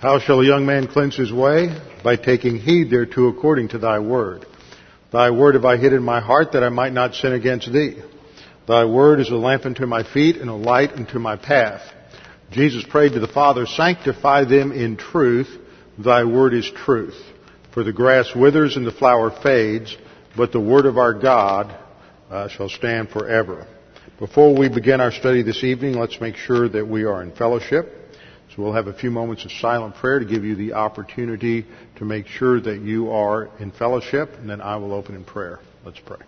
How shall a young man cleanse his way? By taking heed thereto according to thy word. Thy word have I hid in my heart that I might not sin against thee. Thy word is a lamp unto my feet and a light unto my path. Jesus prayed to the Father, sanctify them in truth. Thy word is truth. For the grass withers and the flower fades, but the word of our God uh, shall stand forever. Before we begin our study this evening, let's make sure that we are in fellowship. So we'll have a few moments of silent prayer to give you the opportunity to make sure that you are in fellowship, and then I will open in prayer. Let's pray.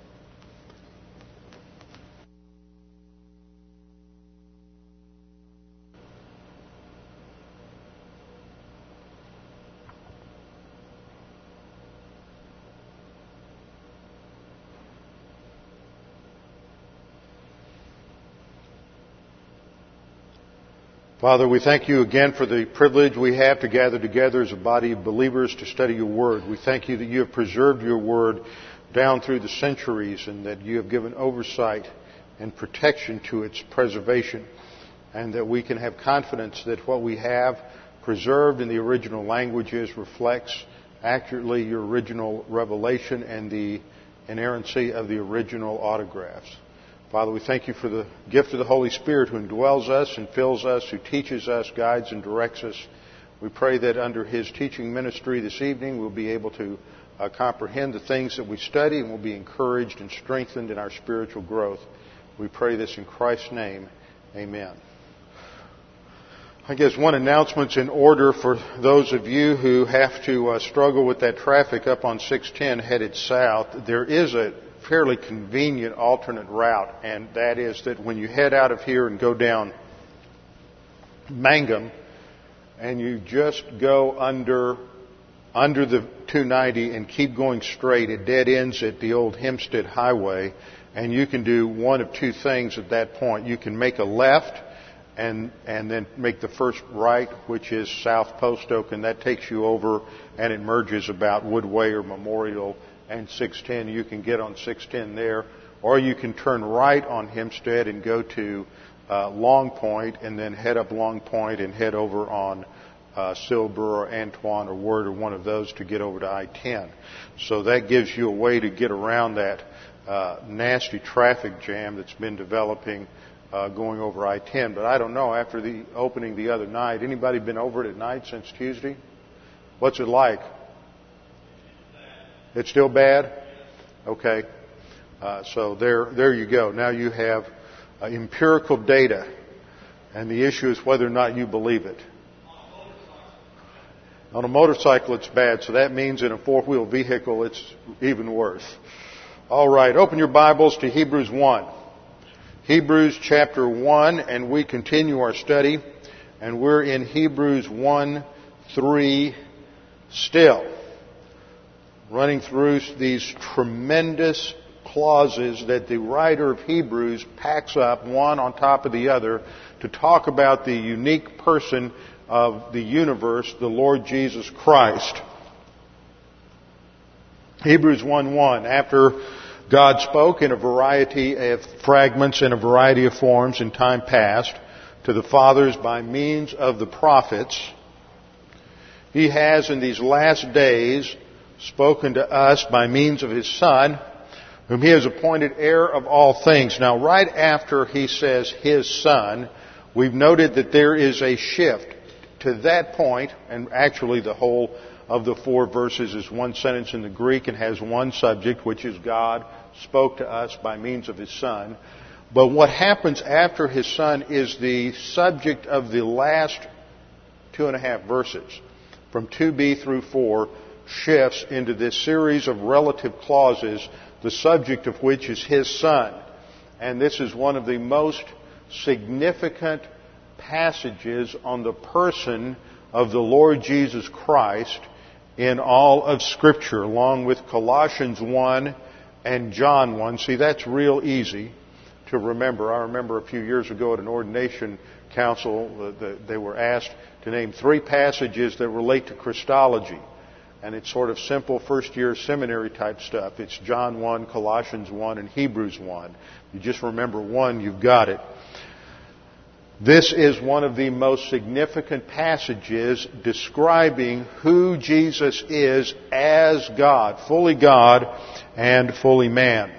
Father, we thank you again for the privilege we have to gather together as a body of believers to study your word. We thank you that you have preserved your word down through the centuries and that you have given oversight and protection to its preservation and that we can have confidence that what we have preserved in the original languages reflects accurately your original revelation and the inerrancy of the original autographs. Father, we thank you for the gift of the Holy Spirit who indwells us and fills us, who teaches us, guides, and directs us. We pray that under his teaching ministry this evening we'll be able to uh, comprehend the things that we study and we'll be encouraged and strengthened in our spiritual growth. We pray this in Christ's name. Amen. I guess one announcement's in order for those of you who have to uh, struggle with that traffic up on 610 headed south. There is a fairly convenient alternate route, and that is that when you head out of here and go down Mangum, and you just go under under the 290 and keep going straight, it dead ends at the old Hempstead Highway, and you can do one of two things at that point. You can make a left and and then make the first right, which is South Post Oak, and that takes you over and it merges about Woodway or Memorial and 610. You can get on 610 there, or you can turn right on Hempstead and go to uh, Long Point, and then head up Long Point and head over on uh, Silber or Antoine or Wirt or one of those to get over to I-10. So that gives you a way to get around that uh, nasty traffic jam that's been developing uh, going over I-10. But I don't know. After the opening the other night, anybody been over it at night since Tuesday? What's it like? It's still bad? Okay. Uh, so there, there you go. Now you have uh, empirical data, and the issue is whether or not you believe it. On a motorcycle, it's bad, so that means in a four-wheel vehicle, it's even worse. All right, open your Bibles to Hebrews 1. Hebrews chapter 1, and we continue our study, and we're in Hebrews 1, 3 still running through these tremendous clauses that the writer of Hebrews packs up one on top of the other to talk about the unique person of the universe, the Lord Jesus Christ. Hebrews 1:1 after God spoke in a variety of fragments in a variety of forms in time past to the fathers by means of the prophets he has in these last days spoken to us by means of his Son, whom he has appointed heir of all things. Now, right after he says his Son, we've noted that there is a shift. To that point, and actually the whole of the four verses is one sentence in the Greek and has one subject, which is God spoke to us by means of his Son. But what happens after his Son is the subject of the last two and a half verses, from 2b through 4, shifts into this series of relative clauses, the subject of which is his son. And this is one of the most significant passages on the person of the Lord Jesus Christ in all of Scripture, along with Colossians 1 and John 1. See, that's real easy to remember. I remember a few years ago at an ordination council, they were asked to name three passages that relate to Christology and it's sort of simple first year seminary type stuff. It's John 1, Colossians 1, and Hebrews 1. You just remember one, you've got it. This is one of the most significant passages describing who Jesus is as God, fully God and fully man.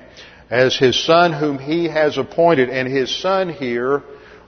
As His Son whom He has appointed, and His Son here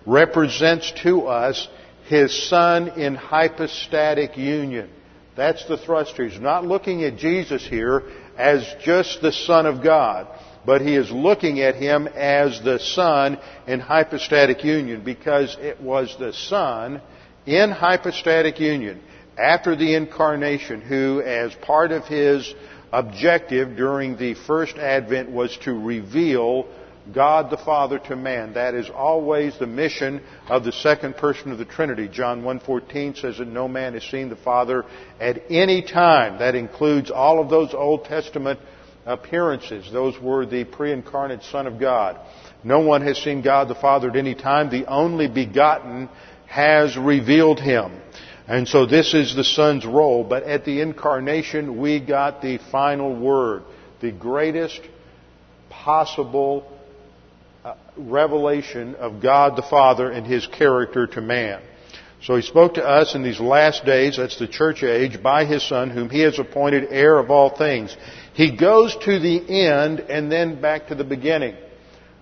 represents to us His Son in hypostatic union. That's the thrust here. He's not looking at Jesus here as just the Son of God but he is looking at him as the Son in hypostatic union because it was the Son in hypostatic union after the incarnation who, as part of his objective during the first advent, was to reveal God the Father to man. That is always the mission of the second person of the Trinity. John 1.14 says that no man has seen the Father at any time. That includes all of those Old Testament appearances. Those were the pre-incarnate Son of God. No one has seen God the Father at any time. The only begotten has revealed Him. And so this is the Son's role. But at the incarnation, we got the final word. The greatest possible revelation of God the Father and His character to man. So he spoke to us in these last days, that's the church age, by his Son, whom he has appointed heir of all things. He goes to the end and then back to the beginning.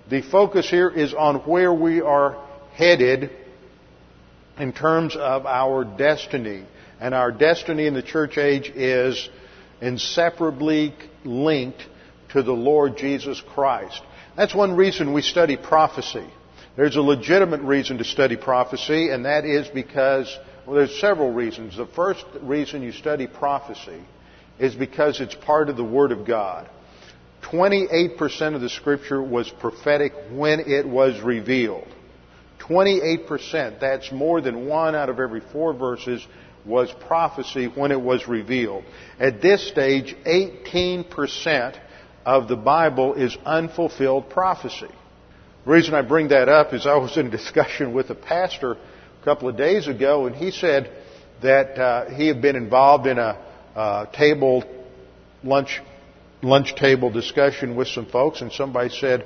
The focus here is on where we are headed in terms of our destiny. And our destiny in the church age is inseparably linked to the Lord Jesus Christ. That's one reason we study prophecy. There's a legitimate reason to study prophecy, and that is because, well, there's several reasons. The first reason you study prophecy is because it's part of the Word of God. 28% of the Scripture was prophetic when it was revealed. 28%, that's more than one out of every four verses, was prophecy when it was revealed. At this stage, 18% of the Bible is unfulfilled prophecy. The reason I bring that up is I was in a discussion with a pastor a couple of days ago, and he said that uh, he had been involved in a uh, table lunch lunch table discussion with some folks, and somebody said,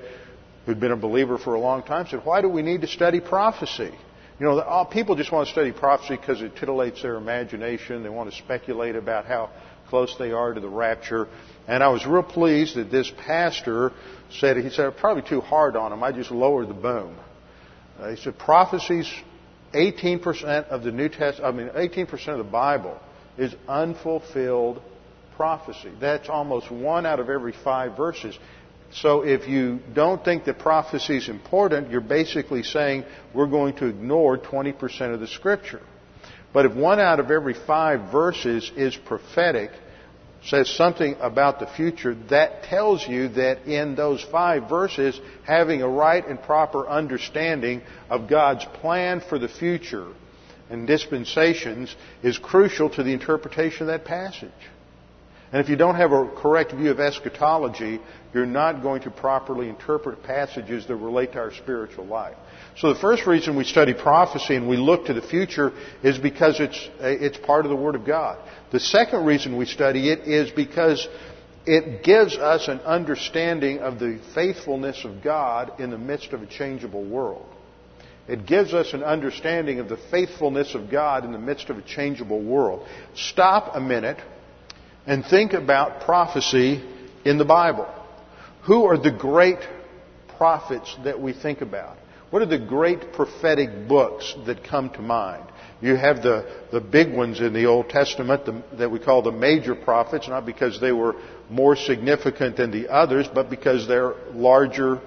who'd been a believer for a long time, said, "Why do we need to study prophecy?" You know, people just want to study prophecy because it titillates their imagination. They want to speculate about how close they are to the rapture. And I was real pleased that this pastor said, he said, probably too hard on him. I just lowered the boom. Uh, he said, prophecies, 18% of the New Testament, I mean, 18% of the Bible is unfulfilled prophecy. That's almost one out of every five verses. So if you don't think that prophecy is important, you're basically saying we're going to ignore 20% of the scripture. But if one out of every five verses is prophetic, says something about the future, that tells you that in those five verses, having a right and proper understanding of God's plan for the future and dispensations is crucial to the interpretation of that passage. And if you don't have a correct view of eschatology, you're not going to properly interpret passages that relate to our spiritual life. So the first reason we study prophecy and we look to the future is because it's, it's part of the Word of God. The second reason we study it is because it gives us an understanding of the faithfulness of God in the midst of a changeable world. It gives us an understanding of the faithfulness of God in the midst of a changeable world. Stop a minute and think about prophecy in the Bible. Who are the great prophets that we think about? What are the great prophetic books that come to mind? You have the, the big ones in the Old Testament the, that we call the major prophets, not because they were more significant than the others, but because they're larger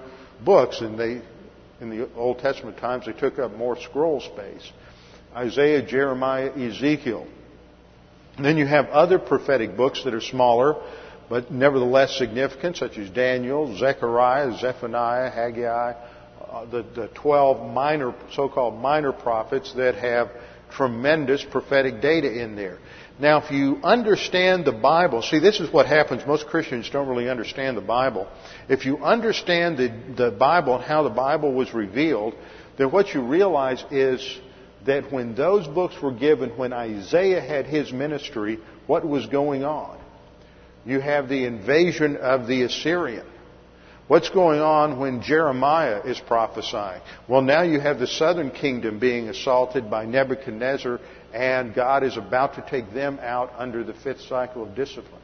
books and they in the Old Testament times, they took up more scroll space. Isaiah, Jeremiah, Ezekiel. And then you have other prophetic books that are smaller, but nevertheless significant, such as Daniel, Zechariah, Zephaniah, Haggai, uh, the, the 12 minor, so-called minor prophets that have tremendous prophetic data in there. Now, if you understand the Bible, see, this is what happens. Most Christians don't really understand the Bible. If you understand the, the Bible and how the Bible was revealed, then what you realize is that when those books were given, when Isaiah had his ministry, what was going on? You have the invasion of the Assyrian. What's going on when Jeremiah is prophesying? Well, now you have the southern kingdom being assaulted by Nebuchadnezzar, and God is about to take them out under the fifth cycle of discipline.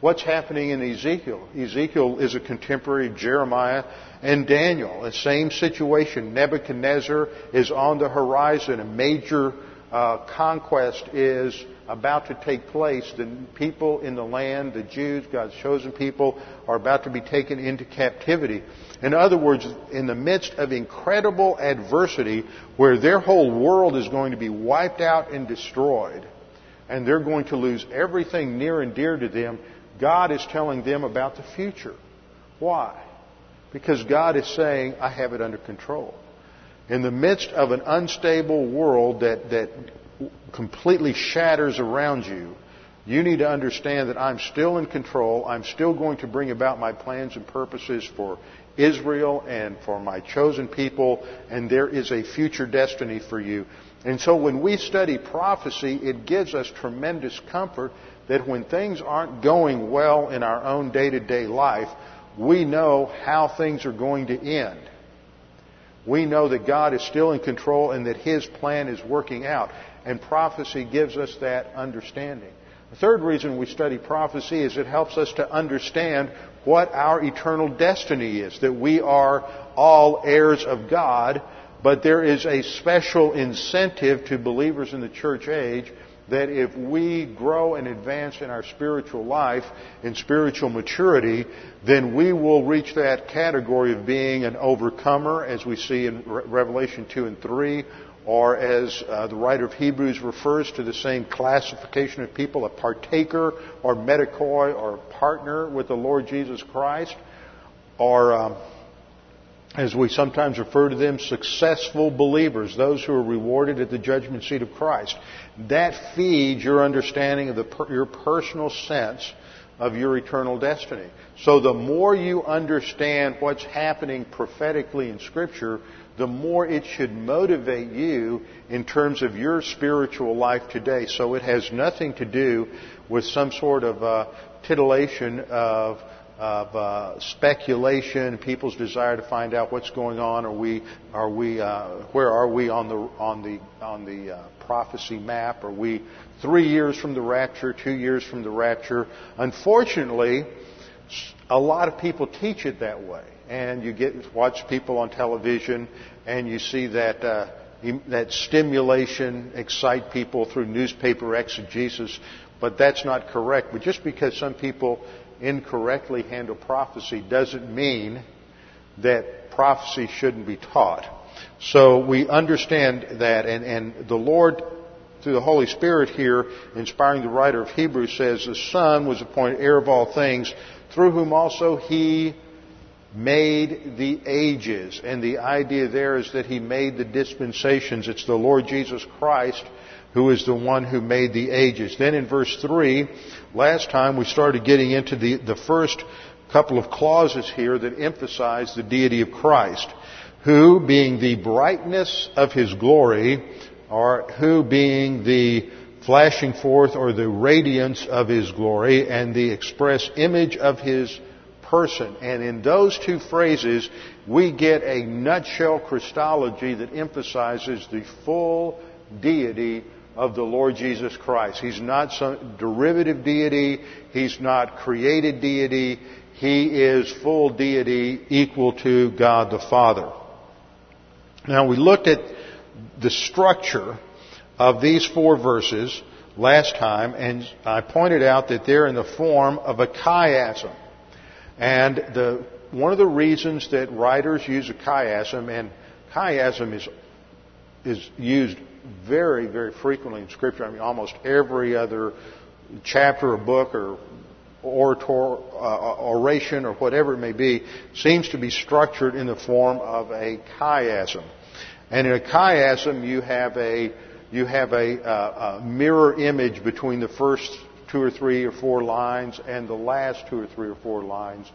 What's happening in Ezekiel? Ezekiel is a contemporary of Jeremiah and Daniel. The same situation. Nebuchadnezzar is on the horizon. A major uh, conquest is about to take place. The people in the land, the Jews, God's chosen people, are about to be taken into captivity. In other words, in the midst of incredible adversity, where their whole world is going to be wiped out and destroyed, and they're going to lose everything near and dear to them, God is telling them about the future. Why? Because God is saying, I have it under control. In the midst of an unstable world that, that completely shatters around you, you need to understand that I'm still in control. I'm still going to bring about my plans and purposes for Israel and for my chosen people, and there is a future destiny for you. And so when we study prophecy, it gives us tremendous comfort that when things aren't going well in our own day to day life, we know how things are going to end. We know that God is still in control and that His plan is working out. And prophecy gives us that understanding. The third reason we study prophecy is it helps us to understand what our eternal destiny is, that we are all heirs of God, but there is a special incentive to believers in the church age that if we grow and advance in our spiritual life, in spiritual maturity, then we will reach that category of being an overcomer, as we see in Revelation 2 and 3, or as uh, the writer of Hebrews refers to the same classification of people, a partaker or metochoi or partner with the Lord Jesus Christ, or um, as we sometimes refer to them, successful believers, those who are rewarded at the judgment seat of Christ. That feeds your understanding of the, your personal sense of your eternal destiny. So the more you understand what's happening prophetically in Scripture, the more it should motivate you in terms of your spiritual life today. So it has nothing to do with some sort of uh, titillation of of uh, speculation, people's desire to find out what's going on. Are we, are we, uh, where are we on the on the on the uh, prophecy map? Are we three years from the rapture, two years from the rapture? Unfortunately, a lot of people teach it that way, and you get watch people on television, and you see that. Uh, that stimulation excite people through newspaper exegesis, but that's not correct. But just because some people incorrectly handle prophecy doesn't mean that prophecy shouldn't be taught. So we understand that, and, and the Lord, through the Holy Spirit here, inspiring the writer of Hebrews, says, The Son was appointed heir of all things, through whom also He made the ages. And the idea there is that He made the dispensations. It's the Lord Jesus Christ who is the one who made the ages. Then in verse 3, last time we started getting into the, the first couple of clauses here that emphasize the deity of Christ, who being the brightness of his glory, or who being the flashing forth or the radiance of his glory and the express image of his person. And in those two phrases, we get a nutshell Christology that emphasizes the full deity of the Lord Jesus Christ. He's not some derivative deity. He's not created deity. He is full deity equal to God the Father. Now we looked at the structure of these four verses last time and I pointed out that they're in the form of a chiasm. And the, one of the reasons that writers use a chiasm and chiasm is, is used very, very frequently in Scripture. I mean, almost every other chapter or book or orator, uh, oration or whatever it may be seems to be structured in the form of a chiasm. And in a chiasm, you have a you have a, uh, a mirror image between the first two or three or four lines and the last two or three or four lines,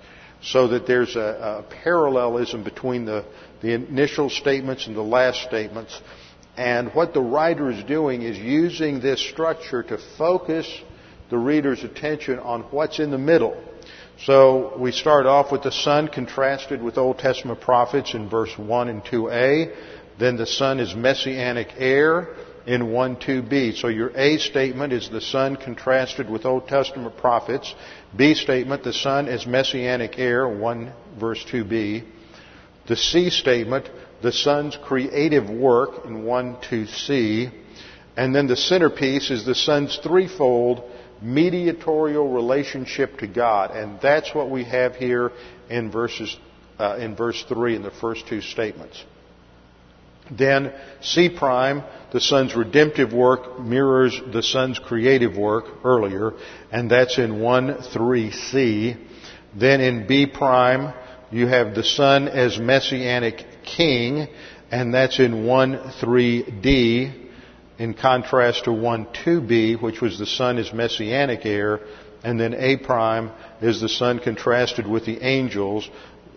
so that there's a, a parallelism between the, the initial statements and the last statements. And what the writer is doing is using this structure to focus the reader's attention on what's in the middle. So we start off with the Son contrasted with Old Testament prophets in verse 1 and 2a. Then the Son is messianic heir in 1 2b. So your A statement is the Son contrasted with Old Testament prophets. B statement, the Son is messianic heir, 1 verse 2b. The C statement, the Son's creative work in 1 2c. And then the centerpiece is the Son's threefold mediatorial relationship to God. And that's what we have here in verses, uh, in verse 3 in the first two statements. Then C prime, the Son's redemptive work mirrors the Son's creative work earlier, and that's in 1 3C. Then in B prime, you have the Son as Messianic King, and that's in 1 3D, in contrast to 1 2B, which was the Son as Messianic heir, and then A prime is the Son contrasted with the angels,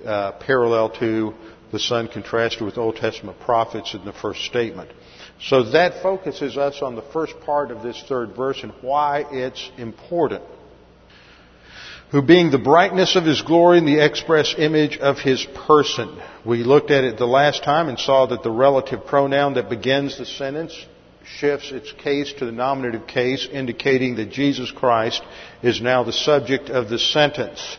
uh, parallel to the Son contrasted with Old Testament prophets in the first statement. So that focuses us on the first part of this third verse and why it's important. Who being the brightness of his glory and the express image of his person. We looked at it the last time and saw that the relative pronoun that begins the sentence shifts its case to the nominative case, indicating that Jesus Christ is now the subject of the sentence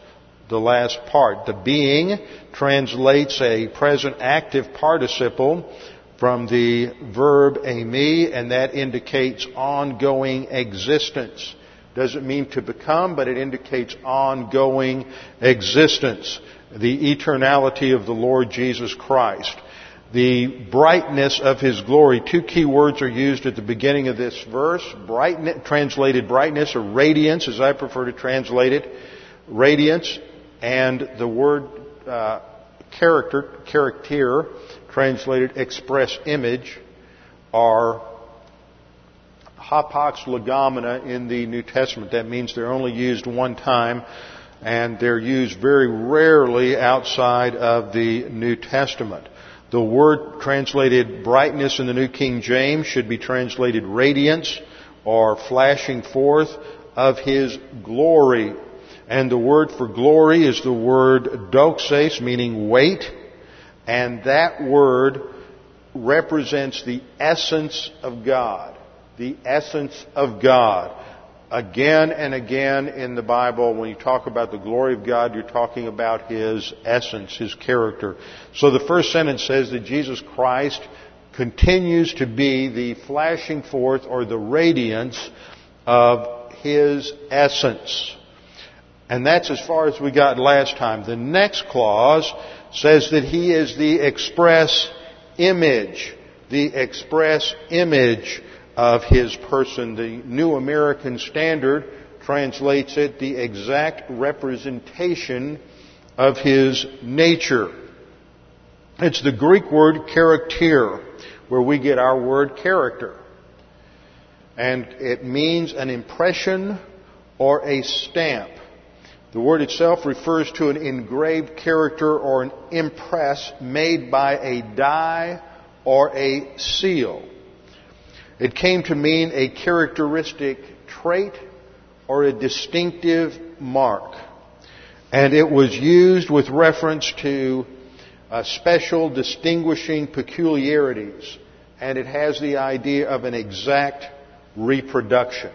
the last part. The being translates a present active participle from the verb eimi, and that indicates ongoing existence. Doesn't mean to become, but it indicates ongoing existence. The eternality of the Lord Jesus Christ. The brightness of His glory. Two key words are used at the beginning of this verse. Brightness, translated brightness or radiance, as I prefer to translate it. Radiance and the word uh, character, character, translated express image, are hapax legomena in the New Testament. That means they're only used one time and they're used very rarely outside of the New Testament. The word translated brightness in the New King James should be translated radiance or flashing forth of His glory and the word for glory is the word doxes, meaning weight. And that word represents the essence of God. The essence of God. Again and again in the Bible, when you talk about the glory of God, you're talking about His essence, His character. So the first sentence says that Jesus Christ continues to be the flashing forth or the radiance of His essence. And that's as far as we got last time. The next clause says that he is the express image, the express image of his person. The New American Standard translates it the exact representation of his nature. It's the Greek word character, where we get our word character. And it means an impression or a stamp. The word itself refers to an engraved character or an impress made by a die or a seal. It came to mean a characteristic trait or a distinctive mark. And it was used with reference to uh, special distinguishing peculiarities. And it has the idea of an exact reproduction.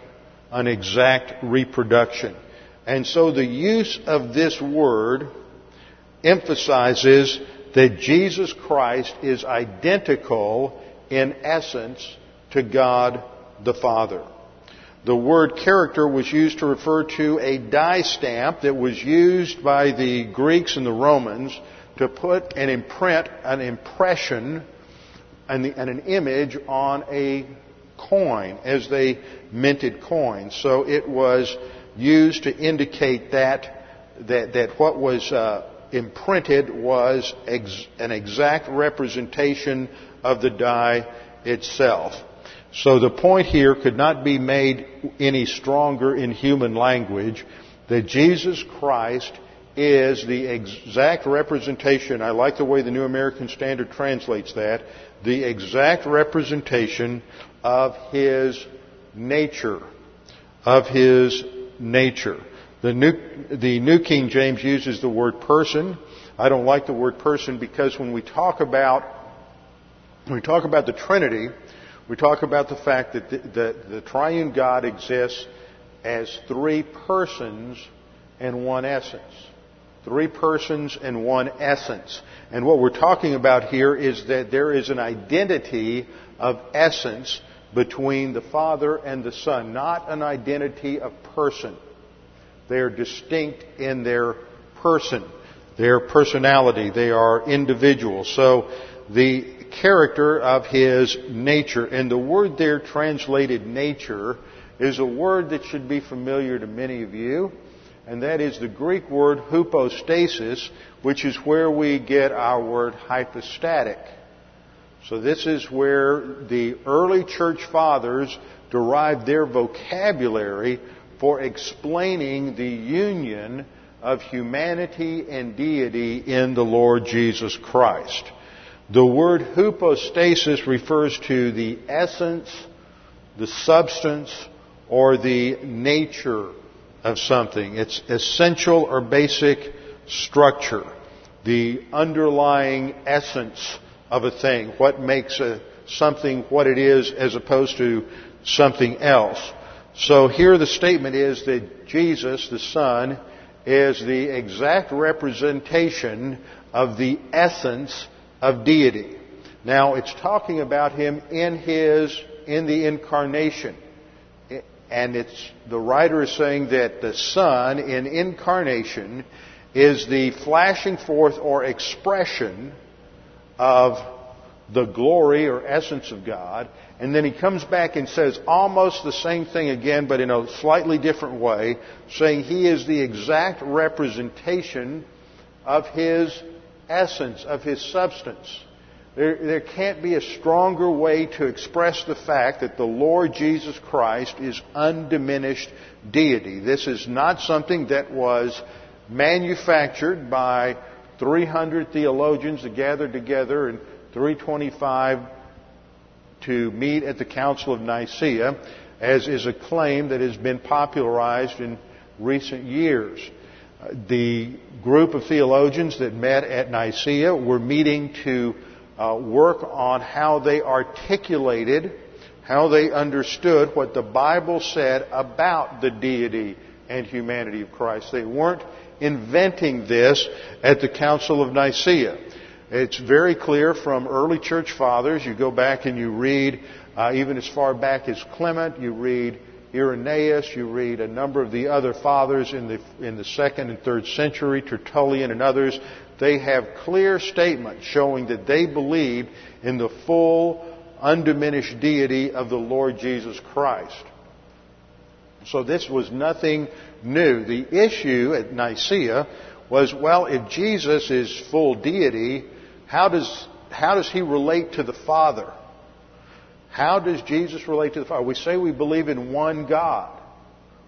An exact reproduction. And so the use of this word emphasizes that Jesus Christ is identical in essence to God the Father. The word character was used to refer to a die stamp that was used by the Greeks and the Romans to put an imprint, an impression, and, the, and an image on a coin as they minted coins. So it was used to indicate that, that, that what was uh, imprinted was ex- an exact representation of the die itself. So the point here could not be made any stronger in human language that Jesus Christ is the exact representation, I like the way the New American Standard translates that, the exact representation of His nature, of His nature. The New, the New King James uses the word person. I don't like the word person because when we talk about when we talk about the Trinity, we talk about the fact that the, the, the triune God exists as three persons and one essence. Three persons and one essence. And what we're talking about here is that there is an identity of essence between the Father and the Son, not an identity of person. They are distinct in their person, their personality. They are individuals. So the character of his nature, and the word there translated nature is a word that should be familiar to many of you, and that is the Greek word hypostasis, which is where we get our word hypostatic. So this is where the early church fathers derived their vocabulary for explaining the union of humanity and deity in the Lord Jesus Christ. The word hypostasis refers to the essence, the substance, or the nature of something. It's essential or basic structure, the underlying essence of a thing, what makes a, something what it is as opposed to something else. So here the statement is that Jesus, the Son, is the exact representation of the essence of deity. Now it's talking about him in his, in the incarnation. And it's, the writer is saying that the Son in incarnation is the flashing forth or expression of the glory or essence of God. And then he comes back and says almost the same thing again, but in a slightly different way, saying he is the exact representation of his essence, of his substance. There, there can't be a stronger way to express the fact that the Lord Jesus Christ is undiminished deity. This is not something that was manufactured by 300 theologians that gathered together in 325 to meet at the Council of Nicaea, as is a claim that has been popularized in recent years. The group of theologians that met at Nicaea were meeting to uh, work on how they articulated, how they understood what the Bible said about the deity and humanity of Christ. They weren't inventing this at the Council of Nicaea. It's very clear from early church fathers. You go back and you read, uh, even as far back as Clement, you read Irenaeus, you read a number of the other fathers in the, in the second and third century, Tertullian and others they have clear statements showing that they believed in the full, undiminished deity of the Lord Jesus Christ. So this was nothing new. The issue at Nicaea was, well, if Jesus is full deity, how does, how does he relate to the Father? How does Jesus relate to the Father? We say we believe in one God.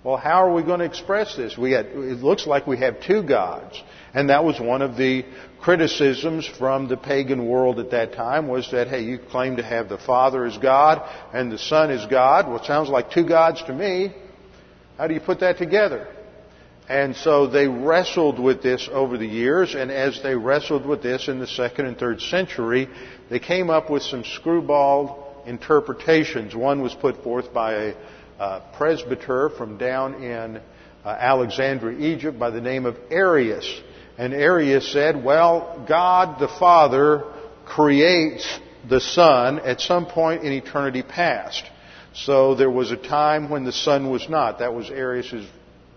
Well, how are we going to express this? We had, it looks like we have two gods. And that was one of the criticisms from the pagan world at that time was that, hey, you claim to have the Father as God and the Son as God. Well, it sounds like two gods to me. How do you put that together? And so they wrestled with this over the years, and as they wrestled with this in the second and third century, they came up with some screwball interpretations. One was put forth by a uh, presbyter from down in uh, Alexandria, Egypt, by the name of Arius. And Arius said, well, God the Father creates the Son at some point in eternity past. So there was a time when the Son was not. That was Arius'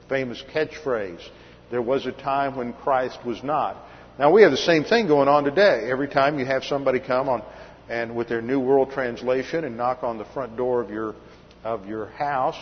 famous catchphrase. There was a time when Christ was not. Now we have the same thing going on today. Every time you have somebody come on and with their New World Translation and knock on the front door of your of your house,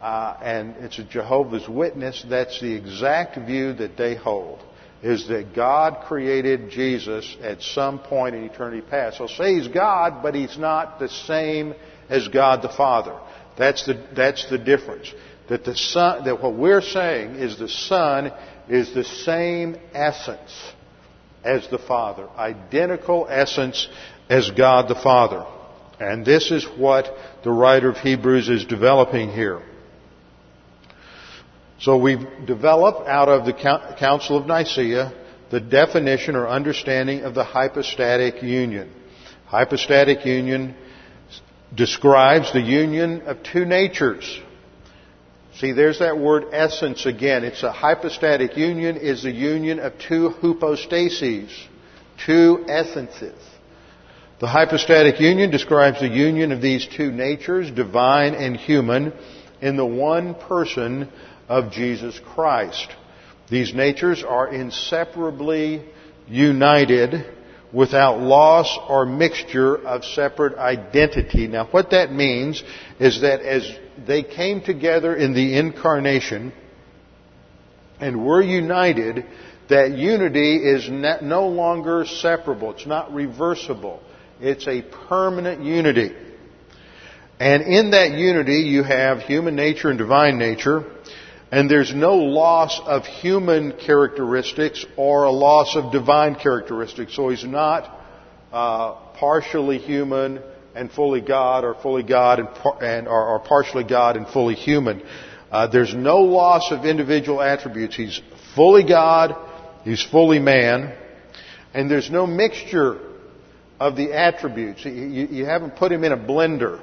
uh, and it's a Jehovah's Witness, that's the exact view that they hold. Is that God created Jesus at some point in eternity past. So say He's God, but He's not the same as God the Father. That's the, that's the difference. That the Son, that what we're saying is the Son is the same essence as the Father. Identical essence as God the Father. And this is what the writer of Hebrews is developing here. So we've developed out of the Council of Nicaea the definition or understanding of the hypostatic union. Hypostatic union describes the union of two natures. See, there's that word essence again. It's a hypostatic union is the union of two hypostases, two essences. The hypostatic union describes the union of these two natures, divine and human, in the one person of Jesus Christ. These natures are inseparably united without loss or mixture of separate identity. Now what that means is that as they came together in the incarnation and were united, that unity is no longer separable. It's not reversible. It's a permanent unity. And in that unity, you have human nature and divine nature, and there's no loss of human characteristics or a loss of divine characteristics. So he's not uh, partially human and fully God, or fully God and, and or, or, partially God and fully human. Uh, there's no loss of individual attributes. He's fully God, he's fully man, and there's no mixture of the attributes. You, haven't put him in a blender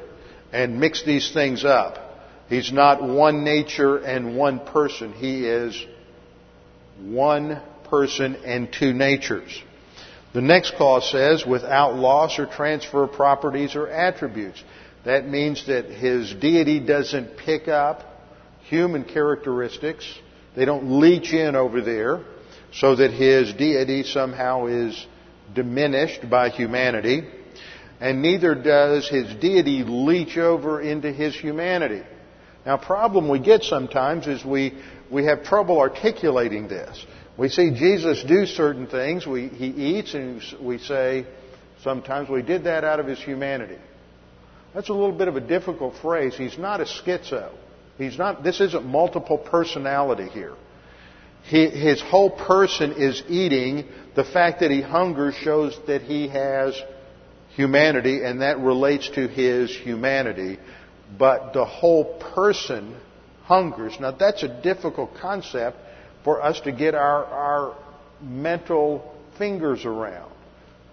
and mixed these things up. He's not one nature and one person. He is one person and two natures. The next clause says, without loss or transfer of properties or attributes. That means that his deity doesn't pick up human characteristics. They don't leach in over there so that his deity somehow is diminished by humanity, and neither does his deity leach over into his humanity. Now, problem we get sometimes is we, we have trouble articulating this. We see Jesus do certain things. We, he eats and we say, sometimes we did that out of his humanity. That's a little bit of a difficult phrase. He's not a schizo. He's not, this isn't multiple personality here. He, his whole person is eating. The fact that he hungers shows that he has humanity, and that relates to his humanity. But the whole person hungers. Now, that's a difficult concept for us to get our, our mental fingers around.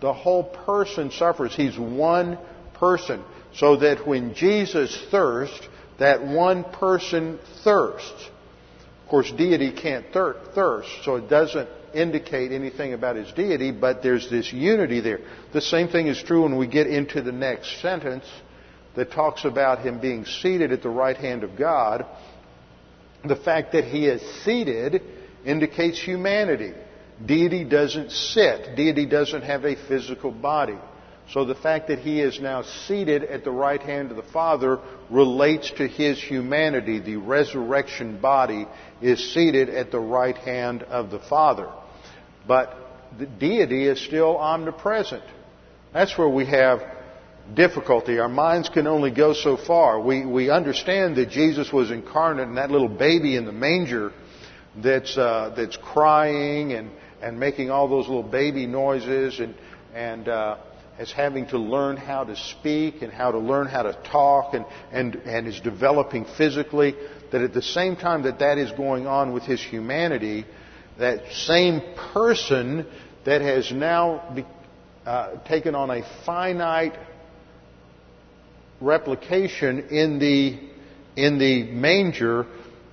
The whole person suffers. He's one person. So that when Jesus thirsts, that one person thirsts course, deity can't thir- thirst, so it doesn't indicate anything about his deity, but there's this unity there. The same thing is true when we get into the next sentence that talks about him being seated at the right hand of God. The fact that he is seated indicates humanity. Deity doesn't sit. Deity doesn't have a physical body. So the fact that he is now seated at the right hand of the Father relates to his humanity. The resurrection body is seated at the right hand of the Father. But the deity is still omnipresent. That's where we have difficulty. Our minds can only go so far. We, we understand that Jesus was incarnate and that little baby in the manger that's, uh, that's crying and, and making all those little baby noises and, and, uh, as having to learn how to speak and how to learn how to talk and, and, and is developing physically, that at the same time that that is going on with his humanity, that same person that has now be, uh, taken on a finite replication in the, in the manger,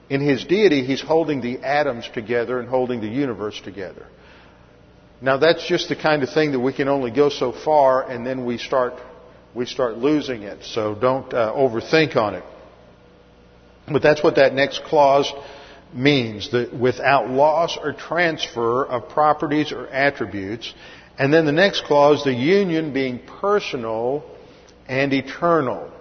in his deity, he's holding the atoms together and holding the universe together. Now that's just the kind of thing that we can only go so far and then we start, we start losing it. So don't uh, overthink on it. But that's what that next clause means, that without loss or transfer of properties or attributes. And then the next clause, the union being personal and eternal.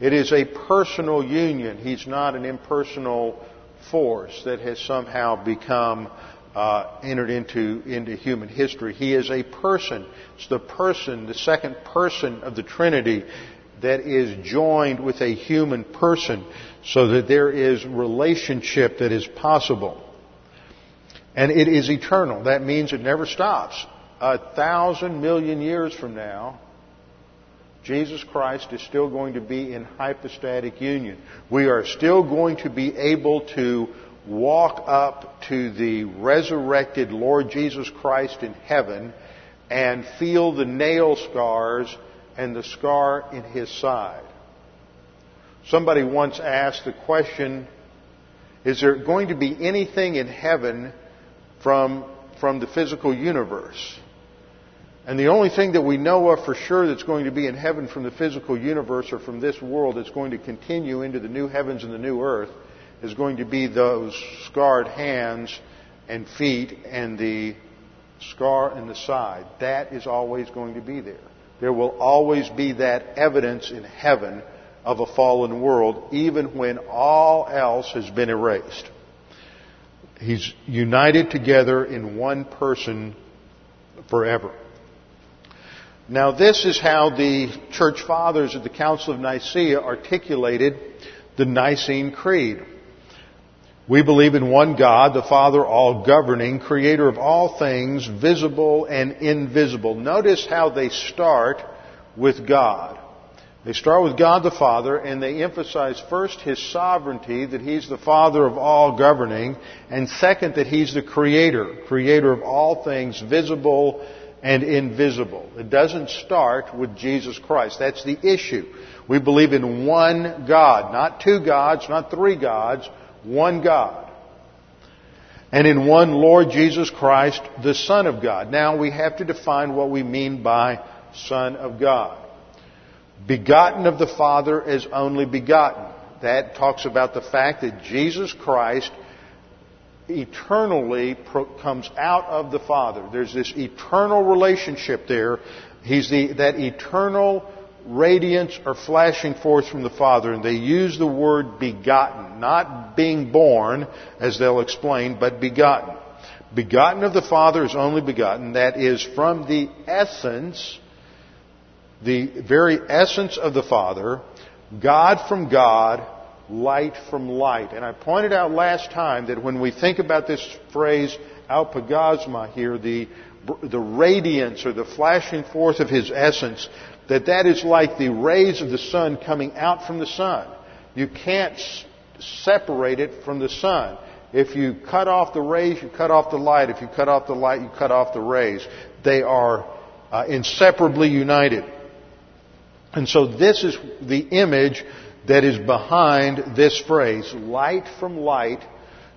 It is a personal union. He's not an impersonal force that has somehow become uh, entered into, into human history. He is a person. It's the person, the second person of the Trinity that is joined with a human person so that there is relationship that is possible. And it is eternal. That means it never stops. A thousand million years from now, Jesus Christ is still going to be in hypostatic union. We are still going to be able to walk up to the resurrected Lord Jesus Christ in heaven and feel the nail scars and the scar in his side. Somebody once asked the question, is there going to be anything in heaven from, from the physical universe? And the only thing that we know of for sure that's going to be in heaven from the physical universe or from this world that's going to continue into the new heavens and the new earth is going to be those scarred hands and feet and the scar in the side. That is always going to be there. There will always be that evidence in heaven of a fallen world, even when all else has been erased. He's united together in one person forever. Now, this is how the church fathers at the Council of Nicaea articulated the Nicene Creed. We believe in one God, the Father, all governing, creator of all things, visible and invisible. Notice how they start with God. They start with God the Father and they emphasize first His sovereignty, that He's the Father of all governing, and second that He's the Creator, Creator of all things visible and invisible. It doesn't start with Jesus Christ. That's the issue. We believe in one God, not two gods, not three gods, one God. And in one Lord Jesus Christ, the Son of God. Now we have to define what we mean by Son of God. Begotten of the Father as only begotten. That talks about the fact that Jesus Christ eternally comes out of the Father. There's this eternal relationship there. He's the, that eternal radiance or flashing forth from the Father. And they use the word begotten, not being born, as they'll explain, but begotten. Begotten of the Father is only begotten. That is from the essence, the very essence of the Father, God from God, light from light. And I pointed out last time that when we think about this phrase, apaugasma here, the, the radiance or the flashing forth of his essence, that that is like the rays of the sun coming out from the sun. You can't separate it from the sun. If you cut off the rays, you cut off the light. If you cut off the light, you cut off the rays. They are uh, inseparably united. And so this is the image that is behind this phrase light from light,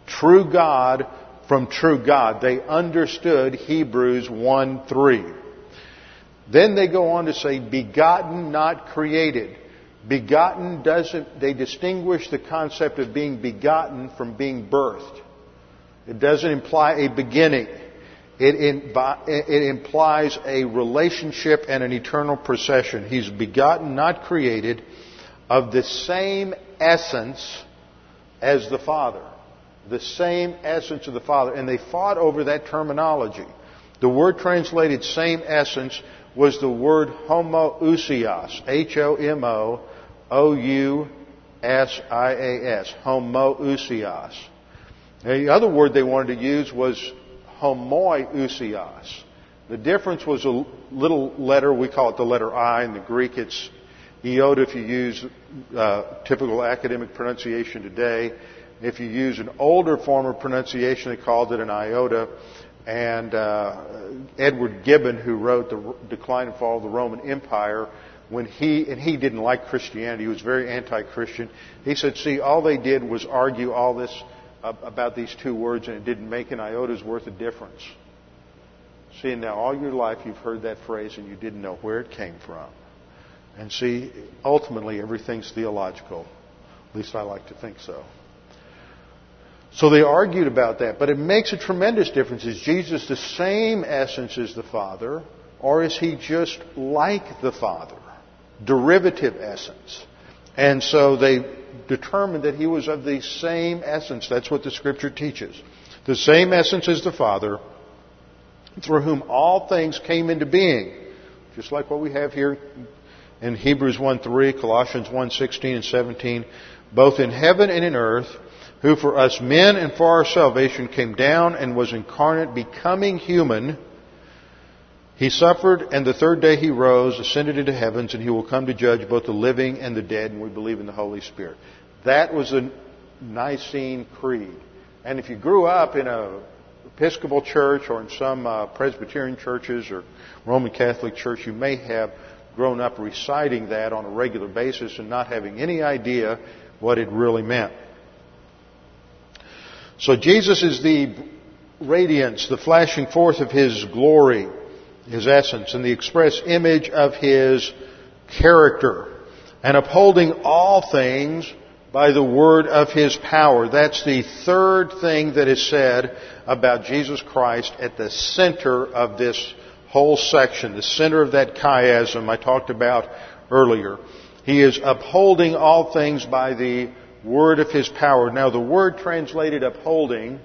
true God from true God. They understood Hebrews 1 3. Then they go on to say, begotten, not created. Begotten doesn't, they distinguish the concept of being begotten from being birthed. It doesn't imply a beginning. It, it, implies a relationship and an eternal procession. He's begotten, not created of the same essence as the Father. The same essence of the Father. And they fought over that terminology. The word translated same essence was the word homoousios. H-O-M-O O-U-S-I-A-S. Homoousios. The other word they wanted to use was homoiousios. The difference was a little letter, we call it the letter I. In the Greek it's iota if you use uh, typical academic pronunciation today. If you use an older form of pronunciation, they called it an iota. And uh, Edward Gibbon, who wrote The Decline and Fall of the Roman Empire, when he, and he didn't like Christianity, he was very anti-Christian, he said, see, all they did was argue all this about these two words and it didn't make an iota's worth of difference. See, now all your life you've heard that phrase and you didn't know where it came from. And see, ultimately everything's theological. At least I like to think so. So they argued about that, but it makes a tremendous difference. Is Jesus the same essence as the Father, or is he just like the Father? Derivative essence. And so they determined that he was of the same essence. That's what the Scripture teaches. The same essence as the Father, through whom all things came into being. Just like what we have here in Hebrews 1:3, Colossians 1:16 and 17, both in heaven and in earth, who for us men and for our salvation came down and was incarnate, becoming human. He suffered, and the third day he rose, ascended into heavens, and he will come to judge both the living and the dead, and we believe in the Holy Spirit. That was the Nicene Creed. And if you grew up in a Episcopal church or in some uh, Presbyterian churches or Roman Catholic church, you may have grown up reciting that on a regular basis and not having any idea what it really meant. So Jesus is the radiance, the flashing forth of His glory, His essence, and the express image of His character, and upholding all things by the word of His power. That's the third thing that is said about Jesus Christ at the center of this whole section, the center of that chiasm I talked about earlier. He is upholding all things by the word of his power. Now the word translated upholding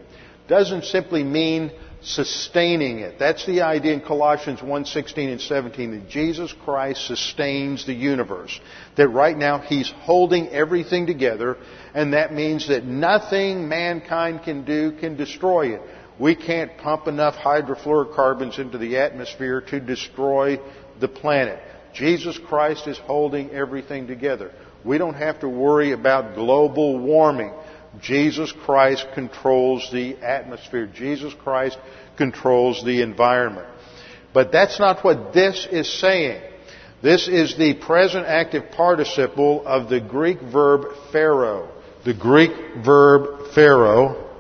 doesn't simply mean sustaining it. That's the idea in Colossians 1:16 and 17 that Jesus Christ sustains the universe. That right now he's holding everything together and that means that nothing mankind can do can destroy it. We can't pump enough hydrofluorocarbons into the atmosphere to destroy the planet. Jesus Christ is holding everything together. We don't have to worry about global warming. Jesus Christ controls the atmosphere. Jesus Christ controls the environment. But that's not what this is saying. This is the present active participle of the Greek verb phero. The Greek verb phero,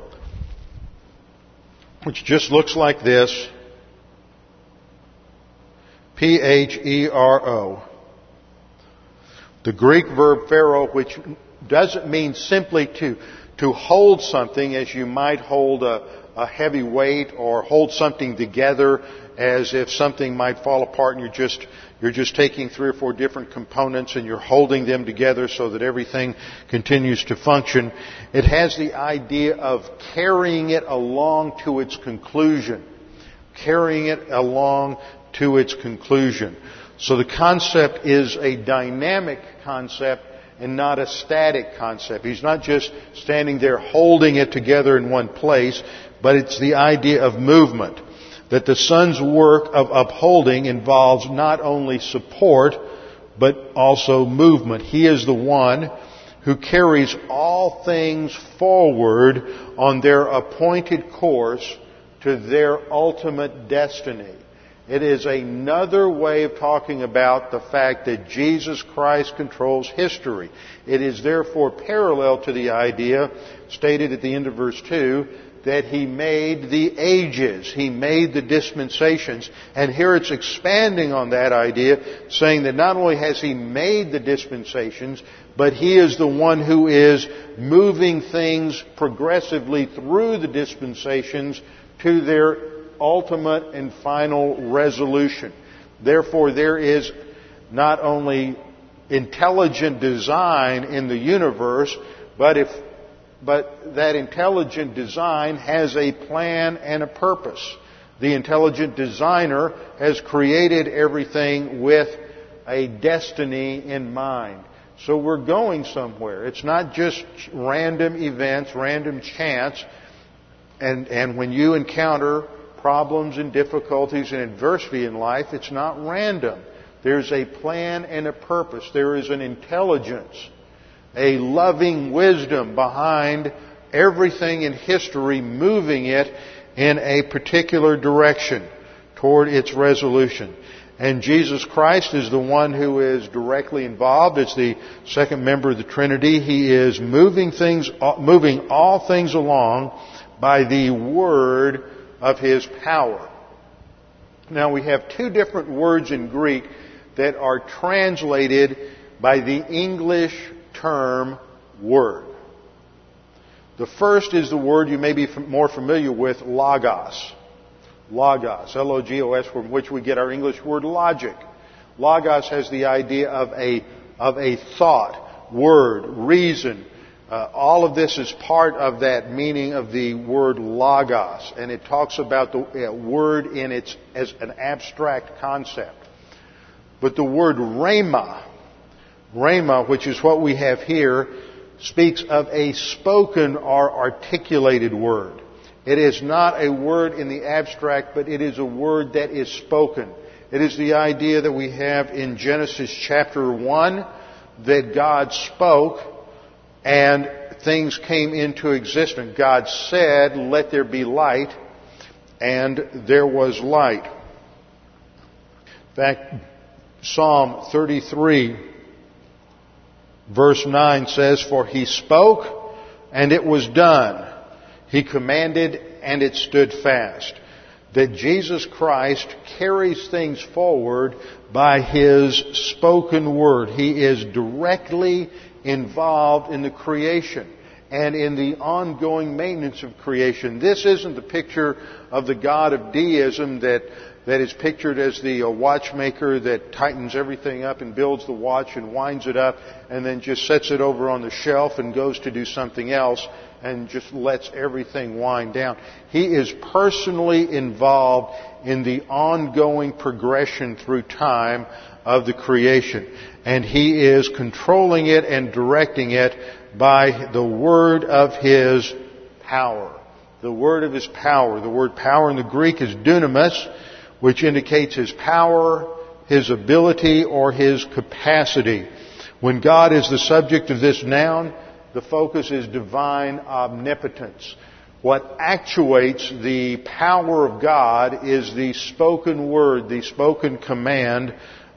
which just looks like this. P-H-E-R-O. The Greek verb phero, which doesn't mean simply to, to hold something as you might hold a, a heavy weight or hold something together as if something might fall apart and you're just, you're just taking three or four different components and you're holding them together so that everything continues to function. It has the idea of carrying it along to its conclusion. Carrying it along to its conclusion. So the concept is a dynamic concept and not a static concept. He's not just standing there holding it together in one place, but it's the idea of movement. That the Son's work of upholding involves not only support, but also movement. He is the one who carries all things forward on their appointed course to their ultimate destiny. It is another way of talking about the fact that Jesus Christ controls history. It is therefore parallel to the idea stated at the end of verse 2 that He made the ages. He made the dispensations. And here it's expanding on that idea, saying that not only has He made the dispensations, but He is the one who is moving things progressively through the dispensations to their ultimate and final resolution. Therefore, there is not only intelligent design in the universe, but if but that intelligent design has a plan and a purpose. The intelligent designer has created everything with a destiny in mind. So we're going somewhere. It's not just random events, random chance. And, and when you encounter problems and difficulties and adversity in life, it's not random. There's a plan and a purpose. There is an intelligence, a loving wisdom behind everything in history moving it in a particular direction toward its resolution. And Jesus Christ is the one who is directly involved. It's the second member of the Trinity. He is moving things, uh, moving all things along by the Word of his power. Now we have two different words in Greek that are translated by the English term word. The first is the word you may be more familiar with, logos. Logos, L-O-G-O-S, from which we get our English word logic. Logos has the idea of a, of a thought, word, reason, uh, all of this is part of that meaning of the word logos, and it talks about the uh, word in its as an abstract concept. But the word rhema, rhema, which is what we have here, speaks of a spoken or articulated word. It is not a word in the abstract, but it is a word that is spoken. It is the idea that we have in Genesis chapter 1 that God spoke and things came into existence. God said, let there be light, and there was light. In fact, Psalm 33 verse 9 says, For he spoke, and it was done. He commanded, and it stood fast. That Jesus Christ carries things forward by his spoken word. He is directly involved in the creation and in the ongoing maintenance of creation. This isn't the picture of the God of deism that, that is pictured as the uh, watchmaker that tightens everything up and builds the watch and winds it up and then just sets it over on the shelf and goes to do something else and just lets everything wind down. He is personally involved in the ongoing progression through time of the creation. And He is controlling it and directing it by the word of His power. The word of His power. The word power in the Greek is dunamis, which indicates His power, His ability, or His capacity. When God is the subject of this noun, the focus is divine omnipotence. What actuates the power of God is the spoken word, the spoken command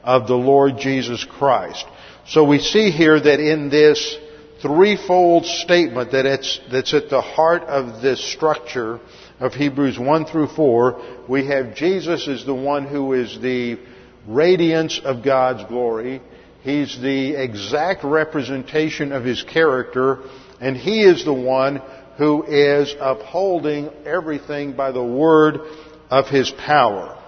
of the Lord Jesus Christ. So we see here that in this threefold statement that it's, that's at the heart of this structure of Hebrews 1 through 4, we have Jesus as the one who is the radiance of God's glory. He's the exact representation of His character, and He is the one who is upholding everything by the word of His power.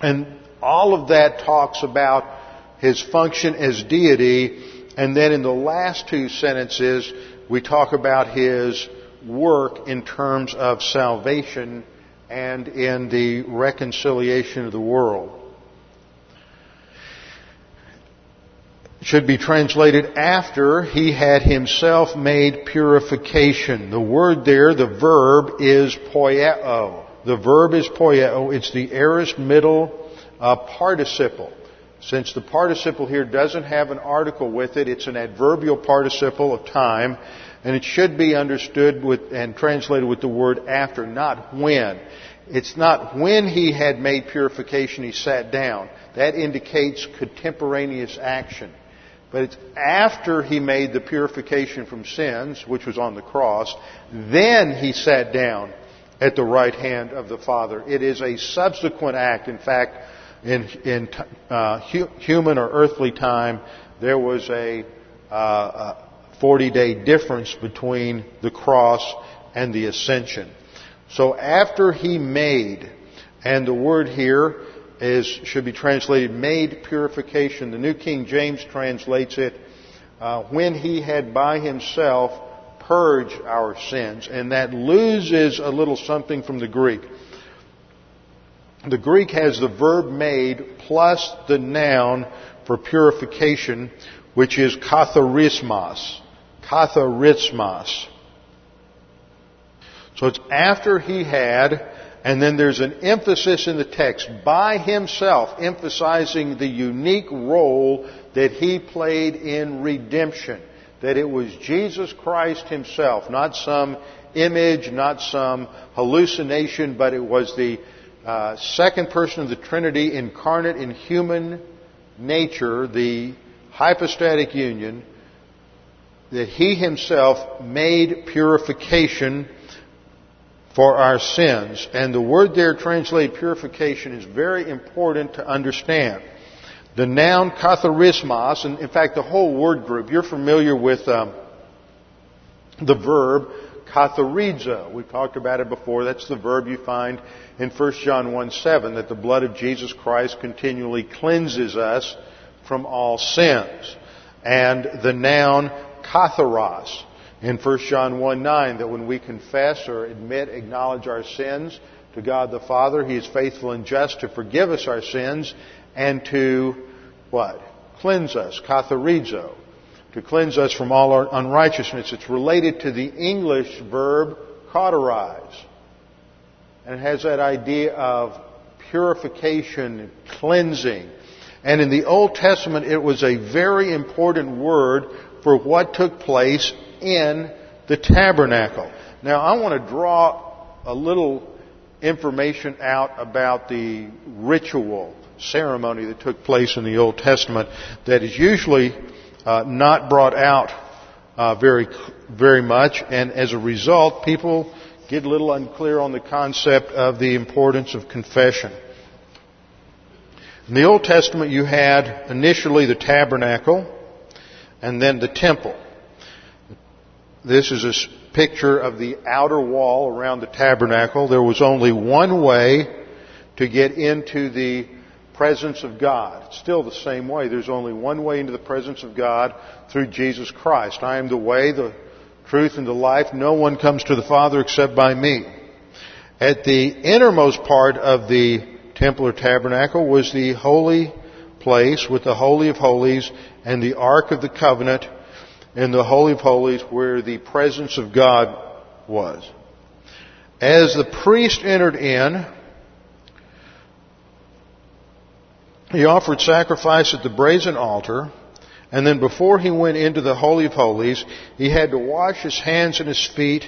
And all of that talks about His function as deity, and then in the last two sentences, we talk about His work in terms of salvation and in the reconciliation of the world. It should be translated after he had himself made purification. The word there, the verb, is poieo. The verb is poieo. It's the aorist middle uh, participle. Since the participle here doesn't have an article with it, it's an adverbial participle of time, and it should be understood with, and translated with the word after, not when. It's not when he had made purification he sat down. That indicates contemporaneous action. But it's after he made the purification from sins, which was on the cross, then he sat down at the right hand of the Father. It is a subsequent act. In fact, in, in uh, hu- human or earthly time, there was a, uh, 40 day difference between the cross and the ascension. So after he made, and the word here is, should be translated made purification. The New King James translates it uh, when he had by himself purged our sins. And that loses a little something from the Greek. The Greek has the verb made plus the noun for purification, which is katharismos. Katharismos. So it's after he had and then there's an emphasis in the text by himself, emphasizing the unique role that he played in redemption. That it was Jesus Christ himself, not some image, not some hallucination, but it was the uh, second person of the Trinity incarnate in human nature, the hypostatic union, that he himself made purification for our sins. And the word there translated purification is very important to understand. The noun katharismos, and in fact the whole word group, you're familiar with um, the verb katharizo. We've talked about it before. That's the verb you find in 1 John 1 7, that the blood of Jesus Christ continually cleanses us from all sins. And the noun katharos, in 1 John 1 9 that when we confess or admit, acknowledge our sins to God the Father, He is faithful and just to forgive us our sins and to what? Cleanse us, katharizo, to cleanse us from all our unrighteousness. It's related to the English verb cauterize. And it has that idea of purification, cleansing. And in the Old Testament, it was a very important word for what took place in the tabernacle. Now I want to draw a little information out about the ritual ceremony that took place in the Old Testament that is usually uh, not brought out uh, very very much, and as a result, people get a little unclear on the concept of the importance of confession. In the Old Testament, you had initially the tabernacle and then the temple. This is a picture of the outer wall around the tabernacle. There was only one way to get into the presence of God. It's still the same way. There's only one way into the presence of God through Jesus Christ. I am the way, the truth, and the life. No one comes to the Father except by me. At the innermost part of the temple or tabernacle was the holy place with the Holy of Holies and the Ark of the Covenant in the Holy of Holies where the presence of God was. As the priest entered in, he offered sacrifice at the brazen altar, and then before he went into the Holy of Holies, he had to wash his hands and his feet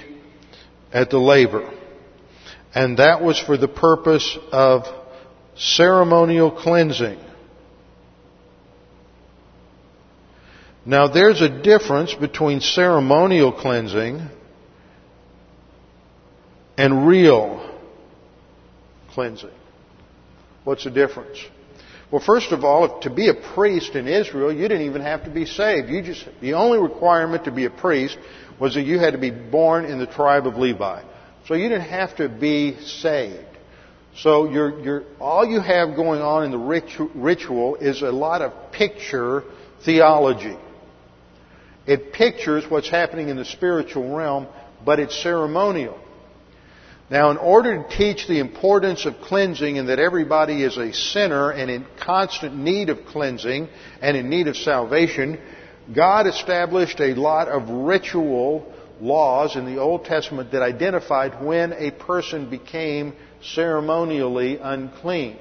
at the laver. And that was for the purpose of ceremonial cleansing. Now there's a difference between ceremonial cleansing and real cleansing. What's the difference? Well, first of all, to be a priest in Israel, you didn't even have to be saved. You just, the only requirement to be a priest was that you had to be born in the tribe of Levi. So you didn't have to be saved. So you're, you're, all you have going on in the ritual is a lot of picture theology. It pictures what's happening in the spiritual realm, but it's ceremonial. Now, in order to teach the importance of cleansing and that everybody is a sinner and in constant need of cleansing and in need of salvation, God established a lot of ritual laws in the Old Testament that identified when a person became ceremonially unclean.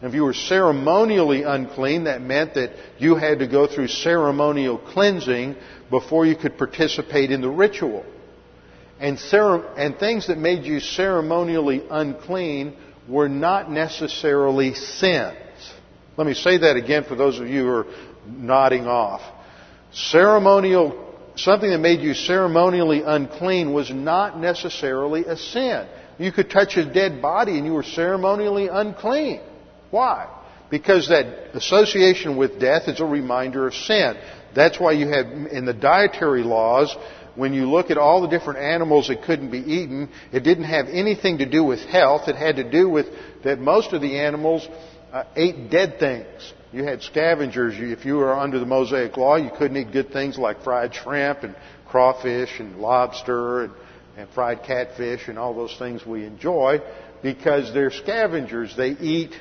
If you were ceremonially unclean, that meant that you had to go through ceremonial cleansing before you could participate in the ritual and, and things that made you ceremonially unclean were not necessarily sins. Let me say that again for those of you who are nodding off. Ceremonial, something that made you ceremonially unclean was not necessarily a sin. You could touch a dead body and you were ceremonially unclean. Why? Because that association with death is a reminder of sin. That's why you have in the dietary laws, when you look at all the different animals that couldn't be eaten, it didn't have anything to do with health. It had to do with that most of the animals uh, ate dead things. You had scavengers. If you were under the Mosaic Law, you couldn't eat good things like fried shrimp and crawfish and lobster and, and fried catfish and all those things we enjoy because they're scavengers. They eat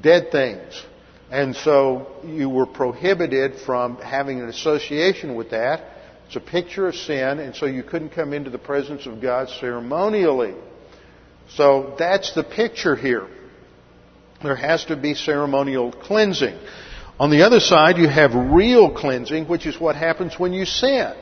dead things. And so you were prohibited from having an association with that. It's a picture of sin, and so you couldn't come into the presence of God ceremonially. So that's the picture here. There has to be ceremonial cleansing. On the other side, you have real cleansing, which is what happens when you sin.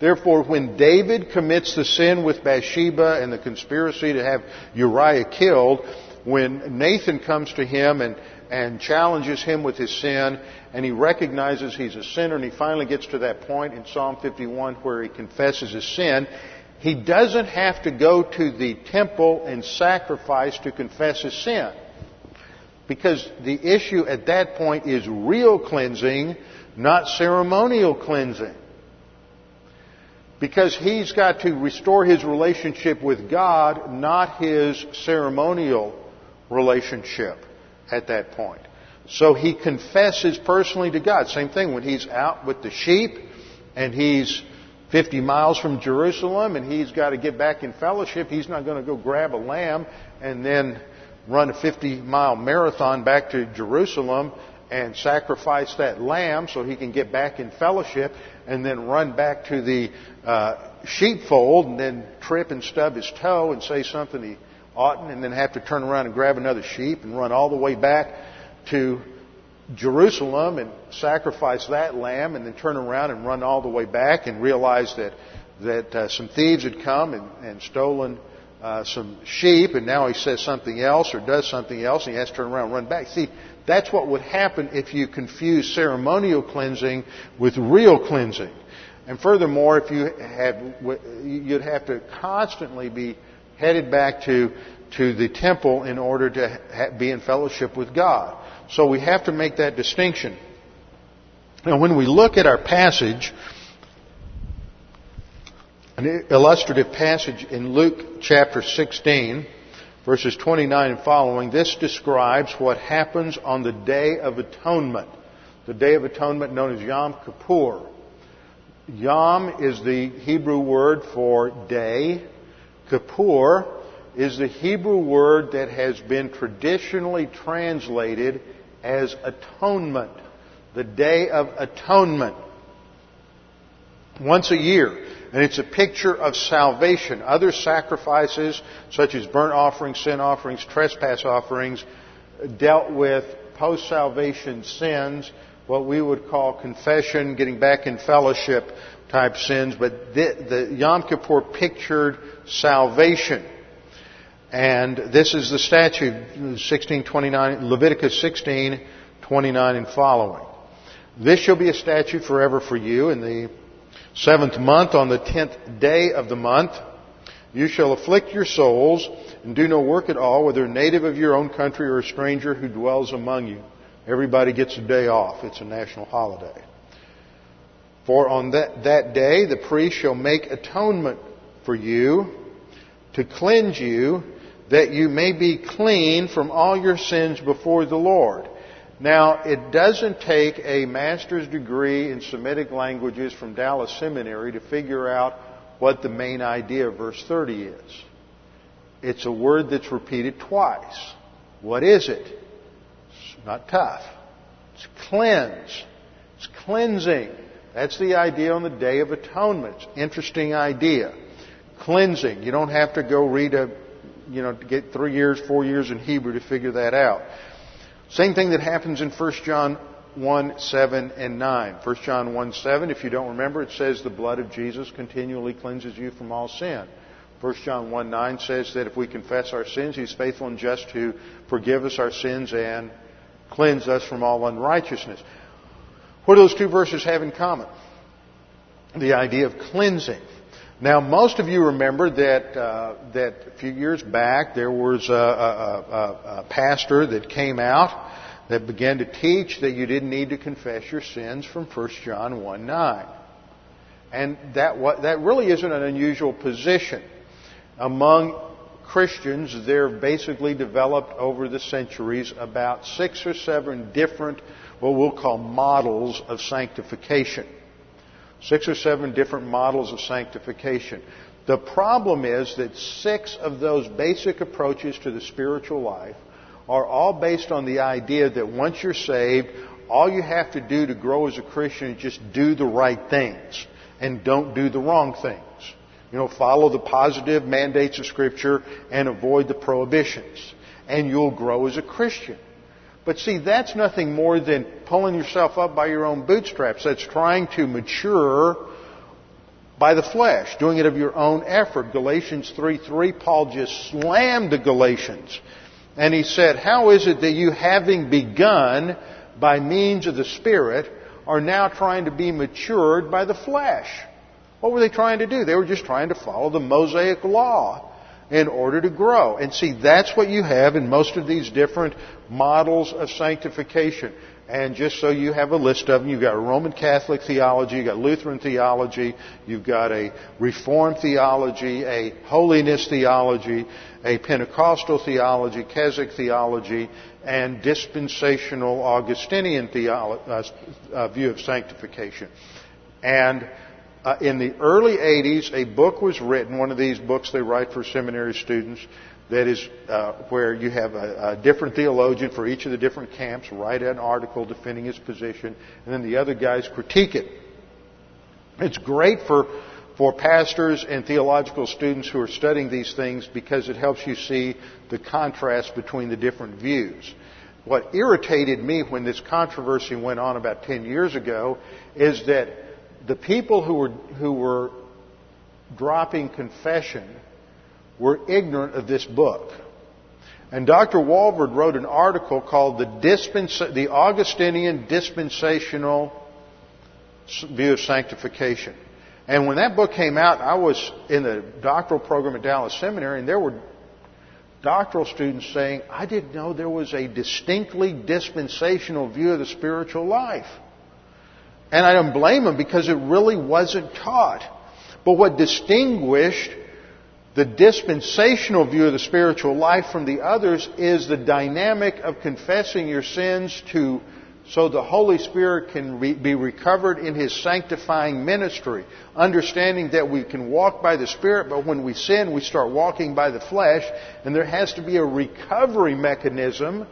Therefore, when David commits the sin with Bathsheba and the conspiracy to have Uriah killed, when Nathan comes to him and and challenges him with his sin, and he recognizes he's a sinner, and he finally gets to that point in Psalm 51 where he confesses his sin. He doesn't have to go to the temple and sacrifice to confess his sin. Because the issue at that point is real cleansing, not ceremonial cleansing. Because he's got to restore his relationship with God, not his ceremonial relationship at that point. So he confesses personally to God. Same thing when he's out with the sheep and he's 50 miles from Jerusalem and he's got to get back in fellowship. He's not going to go grab a lamb and then run a 50 mile marathon back to Jerusalem and sacrifice that lamb so he can get back in fellowship and then run back to the uh, sheepfold and then trip and stub his toe and say something he oughtn't and then have to turn around and grab another sheep and run all the way back to Jerusalem and sacrifice that lamb and then turn around and run all the way back and realize that, that uh, some thieves had come and, and stolen uh, some sheep and now he says something else or does something else and he has to turn around and run back. See, that's what would happen if you confuse ceremonial cleansing with real cleansing. And furthermore, if you had, you'd have to constantly be headed back to, to the temple in order to be in fellowship with God. So we have to make that distinction. Now, when we look at our passage, an illustrative passage in Luke chapter 16, verses 29 and following, this describes what happens on the Day of Atonement. The Day of Atonement known as Yom Kippur. Yom is the Hebrew word for day. Kippur is the Hebrew word that has been traditionally translated as atonement. The Day of Atonement. Once a year. And it's a picture of salvation. Other sacrifices, such as burnt offerings, sin offerings, trespass offerings, dealt with post salvation sins, what we would call confession, getting back in fellowship type sins. But the, the Yom Kippur pictured salvation. And this is the statute, 1629, Leviticus 16, 29 and following. This shall be a statute forever for you in the seventh month on the tenth day of the month. You shall afflict your souls and do no work at all, whether native of your own country or a stranger who dwells among you. Everybody gets a day off. It's a national holiday. For on that, that day the priest shall make atonement for you to cleanse you that you may be clean from all your sins before the Lord. Now, it doesn't take a master's degree in Semitic languages from Dallas Seminary to figure out what the main idea of verse 30 is. It's a word that's repeated twice. What is it? It's not tough. It's cleanse. It's cleansing. That's the idea on the Day of Atonement. Interesting idea. Cleansing. You don't have to go read a, you know, to get three years, four years in Hebrew to figure that out. Same thing that happens in 1 John 1, 7, and 9. 1 John 1, 7, if you don't remember, it says the blood of Jesus continually cleanses you from all sin. 1 John 1, 9 says that if we confess our sins, He's faithful and just to forgive us our sins and cleanse us from all unrighteousness. What do those two verses have in common? The idea of cleansing. Now, most of you remember that uh, that a few years back there was a, a, a, a, pastor that came out that began to teach that you didn't need to confess your sins from 1 John 1 9. And that, that really isn't an unusual position. Among Christians, there have basically developed over the centuries about six or seven different, what we'll call models of sanctification. Six or seven different models of sanctification. The problem is that six of those basic approaches to the spiritual life are all based on the idea that once you're saved, all you have to do to grow as a Christian is just do the right things and don't do the wrong things. You know, follow the positive mandates of Scripture and avoid the prohibitions. And you'll grow as a Christian. But see, that's nothing more than pulling yourself up by your own bootstraps. That's trying to mature by the flesh, doing it of your own effort. Galatians 3 3, Paul just slammed the Galatians. And he said, How is it that you, having begun by means of the Spirit, are now trying to be matured by the flesh? What were they trying to do? They were just trying to follow the Mosaic law in order to grow. And see, that's what you have in most of these different models of sanctification. And just so you have a list of them, you've got Roman Catholic theology, you've got Lutheran theology, you've got a Reformed theology, a holiness theology, a Pentecostal theology, Keswick theology, and dispensational Augustinian theolo- uh, uh, view of sanctification. And uh, in the early 80s, a book was written, one of these books they write for seminary students, that is uh, where you have a, a, different theologian for each of the different camps write an article defending his position, and then the other guys critique it. It's great for for pastors and theological students who are studying these things because it helps you see the contrast between the different views. what irritated me when this controversy went on about 10 years ago is that the people who were, who were dropping confession were ignorant of this book. And Dr. Walvoord wrote an article called the, the Augustinian Dispensational View of Sanctification. And when that book came out, I was in the doctoral program at Dallas Seminary, and there were doctoral students saying, I didn't know there was a distinctly dispensational view of the spiritual life. And I don't blame them because it really wasn't taught. But what distinguished the dispensational view of the spiritual life from the others is the dynamic of confessing your sins to so the Holy Spirit can be recovered in His sanctifying ministry. Understanding that we can walk by the Spirit, but when we sin, we start walking by the flesh, and there has to be a recovery mechanism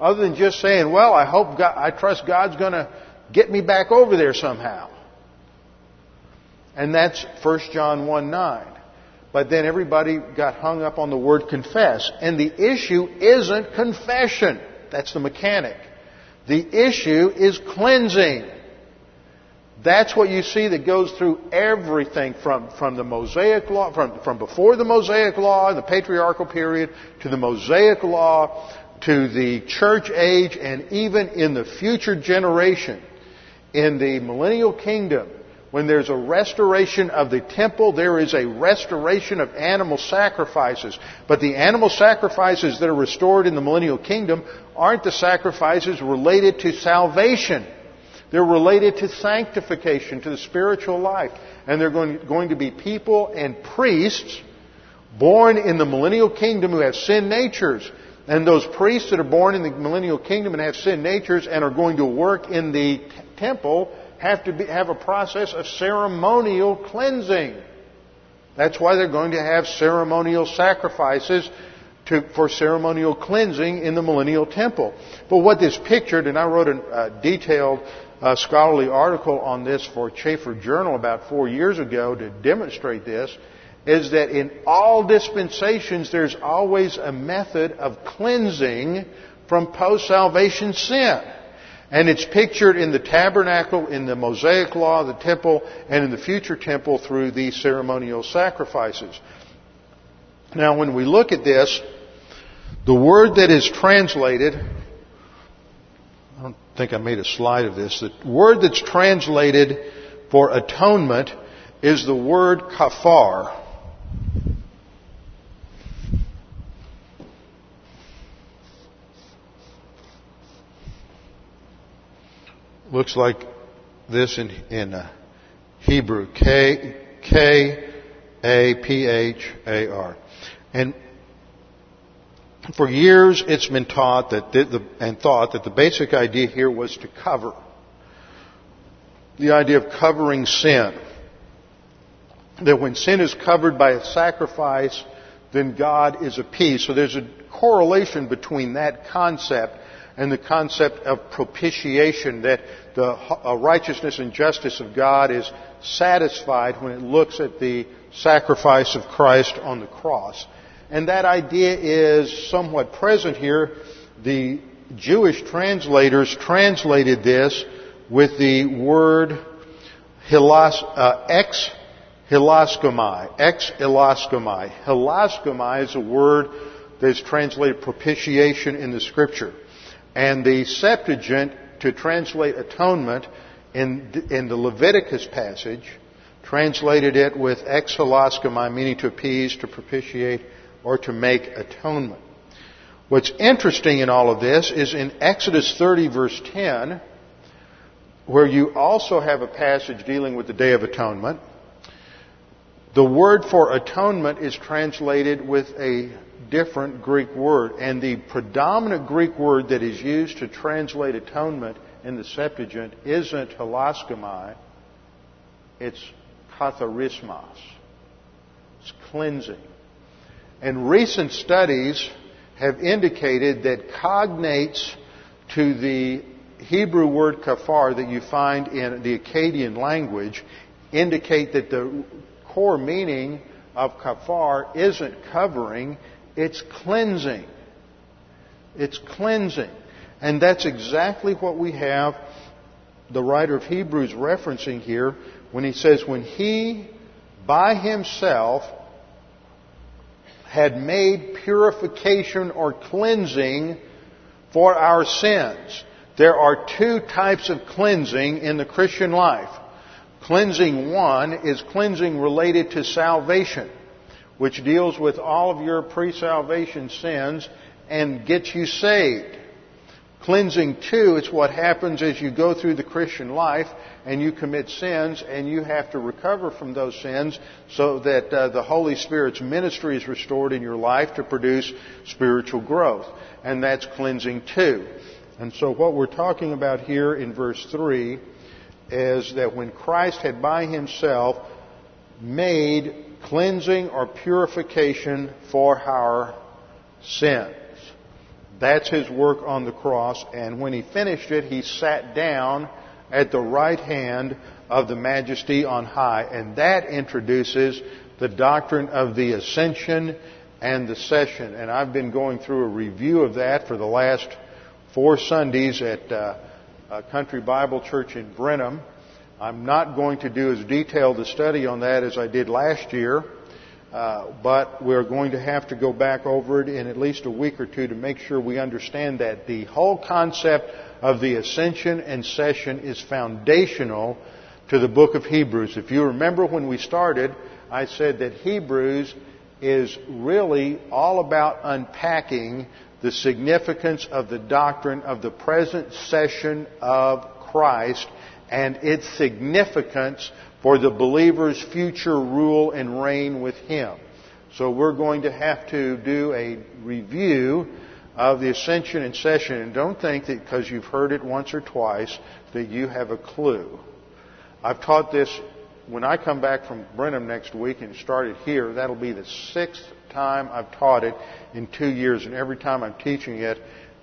other than just saying, well, I hope God, I trust God's gonna get me back over there somehow. And that's 1 John 1 9. But then everybody got hung up on the word confess. And the issue isn't confession. That's the mechanic. The issue is cleansing. That's what you see that goes through everything from, from the Mosaic law, from, from before the Mosaic law, and the patriarchal period, to the Mosaic law, to the church age, and even in the future generation. In the millennial kingdom, when there's a restoration of the temple, there is a restoration of animal sacrifices. But the animal sacrifices that are restored in the millennial kingdom aren't the sacrifices related to salvation. They're related to sanctification, to the spiritual life. And they're going, to be people and priests born in the millennial kingdom who have sin natures. And those priests that are born in the millennial kingdom and have sin natures and are going to work in the t- temple have to be, have a process of ceremonial cleansing. That's why they're going to have ceremonial sacrifices to, for ceremonial cleansing in the millennial temple. But what this pictured, and I wrote a uh, detailed uh, scholarly article on this for Chafer Journal about four years ago to demonstrate this, is that in all dispensations there's always a method of cleansing from post-salvation sin. And it's pictured in the tabernacle, in the Mosaic law, the temple, and in the future temple through these ceremonial sacrifices. Now, when we look at this, the word that is translated, I don't think I made a slide of this, the word that's translated for atonement is the word kafar. Looks like this in, in uh, Hebrew. K, K, A, P, H, A, R. And for years it's been taught that the, and thought that the basic idea here was to cover. The idea of covering sin. That when sin is covered by a sacrifice, then God is appeased. So there's a correlation between that concept and the concept of propitiation, that the righteousness and justice of God is satisfied when it looks at the sacrifice of Christ on the cross. And that idea is somewhat present here. The Jewish translators translated this with the word hilas, uh, ex hilaskomai, ex hilaskomai. Hilaskomai is a word that is translated propitiation in the scripture. And the Septuagint, to translate atonement in, in the Leviticus passage, translated it with ex meaning to appease, to propitiate, or to make atonement. What's interesting in all of this is in Exodus 30 verse 10, where you also have a passage dealing with the Day of Atonement, the word for atonement is translated with a different Greek word. And the predominant Greek word that is used to translate atonement in the Septuagint isn't hilaskomai, it's katharismos. It's cleansing. And recent studies have indicated that cognates to the Hebrew word kafar that you find in the Akkadian language indicate that the core meaning of kafar isn't covering, it's cleansing. It's cleansing. And that's exactly what we have the writer of Hebrews referencing here when he says, when he by himself had made purification or cleansing for our sins. There are two types of cleansing in the Christian life. Cleansing one is cleansing related to salvation, which deals with all of your pre-salvation sins and gets you saved. Cleansing two, it's what happens as you go through the Christian life and you commit sins and you have to recover from those sins so that uh, the Holy Spirit's ministry is restored in your life to produce spiritual growth. And that's cleansing two. And so what we're talking about here in verse 3 is that when Christ had by himself made cleansing or purification for our sins. That's his work on the cross. And when he finished it, he sat down at the right hand of the majesty on high. And that introduces the doctrine of the ascension and the session. And I've been going through a review of that for the last four Sundays at uh, Country Bible Church in Brenham. I'm not going to do as detailed a study on that as I did last year. Uh, but we're going to have to go back over it in at least a week or two to make sure we understand that the whole concept of the ascension and session is foundational to the book of Hebrews. If you remember when we started, I said that Hebrews is really all about unpacking the significance of the doctrine of the present session of Christ and its significance for the believer's future rule and reign with Him. So we're going to have to do a review of the ascension and session. And don't think that because you've heard it once or twice that you have a clue. I've taught this when I come back from Brenham next week and started here. That'll be the sixth time I've taught it in two years. And every time I'm teaching it,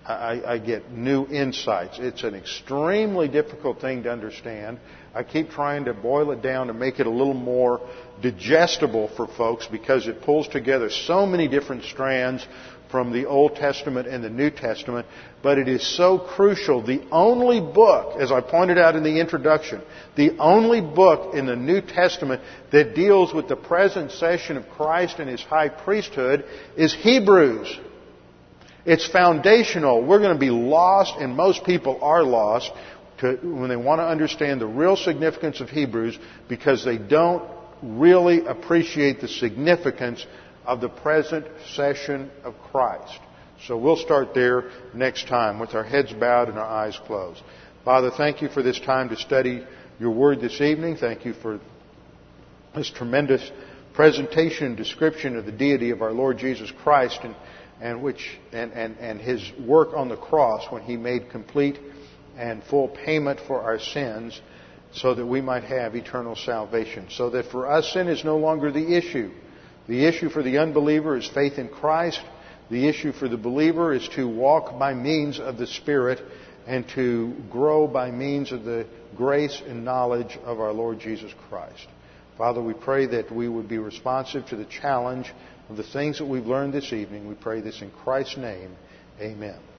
I, I get new insights. It's an extremely difficult thing to understand. I keep trying to boil it down to make it a little more digestible for folks because it pulls together so many different strands from the Old Testament and the New Testament, but it is so crucial. The only book, as I pointed out in the introduction, the only book in the New Testament that deals with the present session of Christ and His high priesthood is Hebrews. It's foundational. We're going to be lost, and most people are lost to, when they want to understand the real significance of Hebrews because they don't really appreciate the significance of the present session of Christ. So we'll start there next time with our heads bowed and our eyes closed. Father, thank you for this time to study your word this evening. Thank you for this tremendous presentation description of the deity of our Lord Jesus Christ and and which and, and, and his work on the cross when he made complete and full payment for our sins so that we might have eternal salvation. So that for us sin is no longer the issue. The issue for the unbeliever is faith in Christ. The issue for the believer is to walk by means of the Spirit and to grow by means of the grace and knowledge of our Lord Jesus Christ. Father, we pray that we would be responsive to the challenge of the things that we've learned this evening. We pray this in Christ's name. Amen.